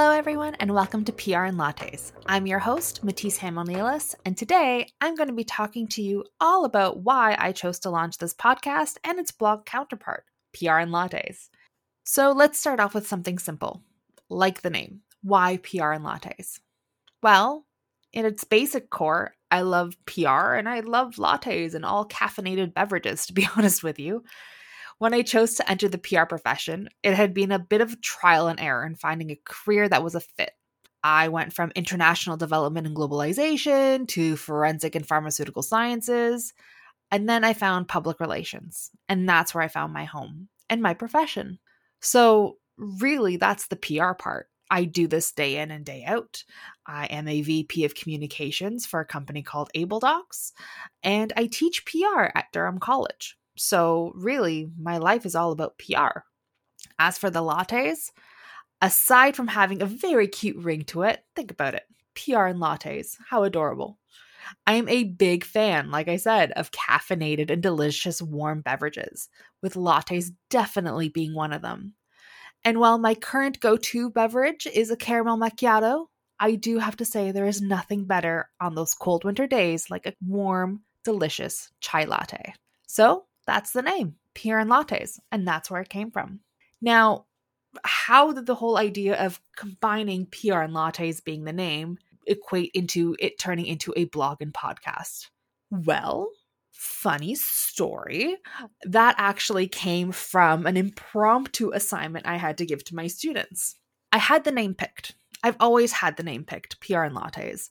Hello, everyone, and welcome to PR and Lattes. I'm your host, Matisse Hamel-Nelis, and today I'm going to be talking to you all about why I chose to launch this podcast and its blog counterpart, PR and Lattes. So let's start off with something simple, like the name. Why PR and Lattes? Well, in its basic core, I love PR and I love lattes and all caffeinated beverages, to be honest with you. When I chose to enter the PR profession, it had been a bit of trial and error in finding a career that was a fit. I went from international development and globalization to forensic and pharmaceutical sciences, and then I found public relations. And that's where I found my home and my profession. So, really, that's the PR part. I do this day in and day out. I am a VP of communications for a company called AbleDocs, and I teach PR at Durham College. So, really, my life is all about PR. As for the lattes, aside from having a very cute ring to it, think about it PR and lattes. How adorable. I am a big fan, like I said, of caffeinated and delicious warm beverages, with lattes definitely being one of them. And while my current go to beverage is a caramel macchiato, I do have to say there is nothing better on those cold winter days like a warm, delicious chai latte. So that's the name, PR and Lattes, and that's where it came from. Now, how did the whole idea of combining PR and Lattes being the name equate into it turning into a blog and podcast? Well, funny story. That actually came from an impromptu assignment I had to give to my students. I had the name picked. I've always had the name picked, PR and Lattes.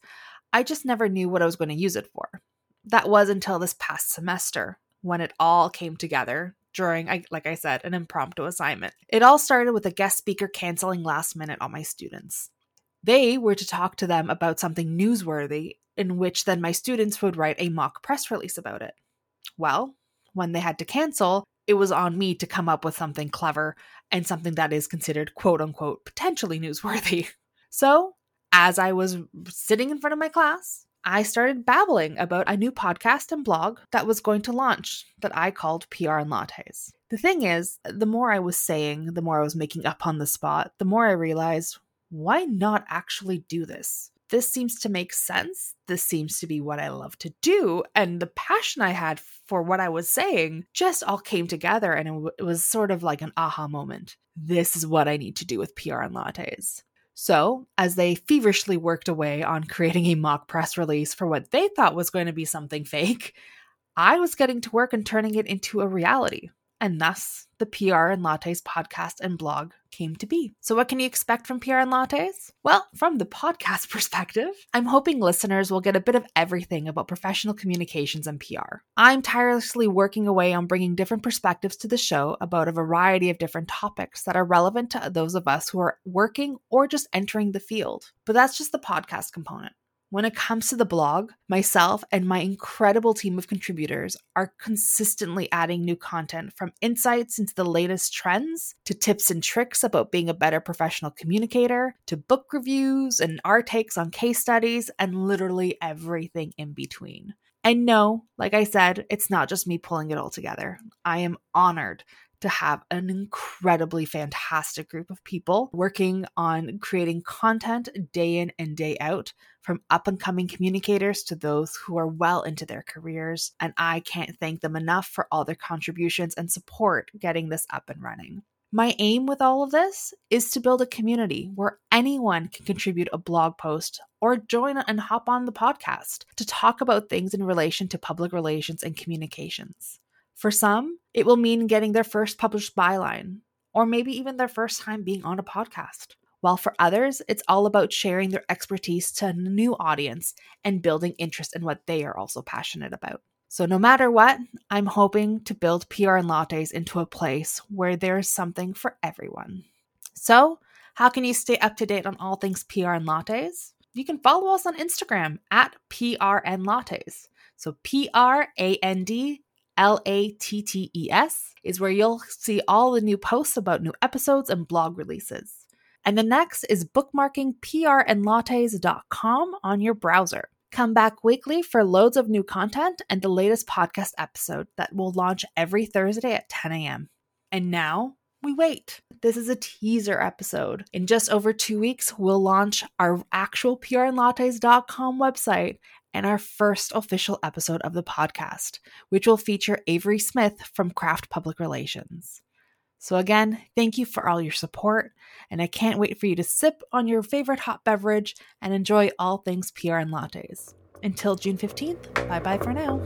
I just never knew what I was going to use it for. That was until this past semester when it all came together during, like I said, an impromptu assignment. It all started with a guest speaker canceling last minute on my students. They were to talk to them about something newsworthy, in which then my students would write a mock press release about it. Well, when they had to cancel, it was on me to come up with something clever and something that is considered quote unquote potentially newsworthy. So, as I was sitting in front of my class, I started babbling about a new podcast and blog that was going to launch that I called PR and Lattes. The thing is, the more I was saying, the more I was making up on the spot, the more I realized why not actually do this? This seems to make sense. This seems to be what I love to do. And the passion I had for what I was saying just all came together. And it, w- it was sort of like an aha moment. This is what I need to do with PR and lattes. So, as they feverishly worked away on creating a mock press release for what they thought was going to be something fake, I was getting to work and turning it into a reality. And thus, the PR and Lattes podcast and blog came to be. So, what can you expect from PR and Lattes? Well, from the podcast perspective, I'm hoping listeners will get a bit of everything about professional communications and PR. I'm tirelessly working away on bringing different perspectives to the show about a variety of different topics that are relevant to those of us who are working or just entering the field. But that's just the podcast component. When it comes to the blog, myself and my incredible team of contributors are consistently adding new content from insights into the latest trends to tips and tricks about being a better professional communicator to book reviews and our takes on case studies and literally everything in between. And no, like I said, it's not just me pulling it all together. I am honored to have an incredibly fantastic group of people working on creating content day in and day out, from up and coming communicators to those who are well into their careers. And I can't thank them enough for all their contributions and support getting this up and running. My aim with all of this is to build a community where anyone can contribute a blog post or join and hop on the podcast to talk about things in relation to public relations and communications. For some, it will mean getting their first published byline, or maybe even their first time being on a podcast. While for others, it's all about sharing their expertise to a new audience and building interest in what they are also passionate about. So, no matter what, I'm hoping to build PR and lattes into a place where there's something for everyone. So, how can you stay up to date on all things PR and lattes? You can follow us on Instagram at PR and lattes. So, P R A N D L A T T E S, is where you'll see all the new posts about new episodes and blog releases. And the next is bookmarking prandlattes.com on your browser. Come back weekly for loads of new content and the latest podcast episode that will launch every Thursday at 10 a.m. And now we wait? This is a teaser episode. In just over two weeks, we'll launch our actual prandlattes.com website and our first official episode of the podcast, which will feature Avery Smith from Craft Public Relations. So, again, thank you for all your support, and I can't wait for you to sip on your favorite hot beverage and enjoy all things PR and lattes. Until June 15th, bye bye for now.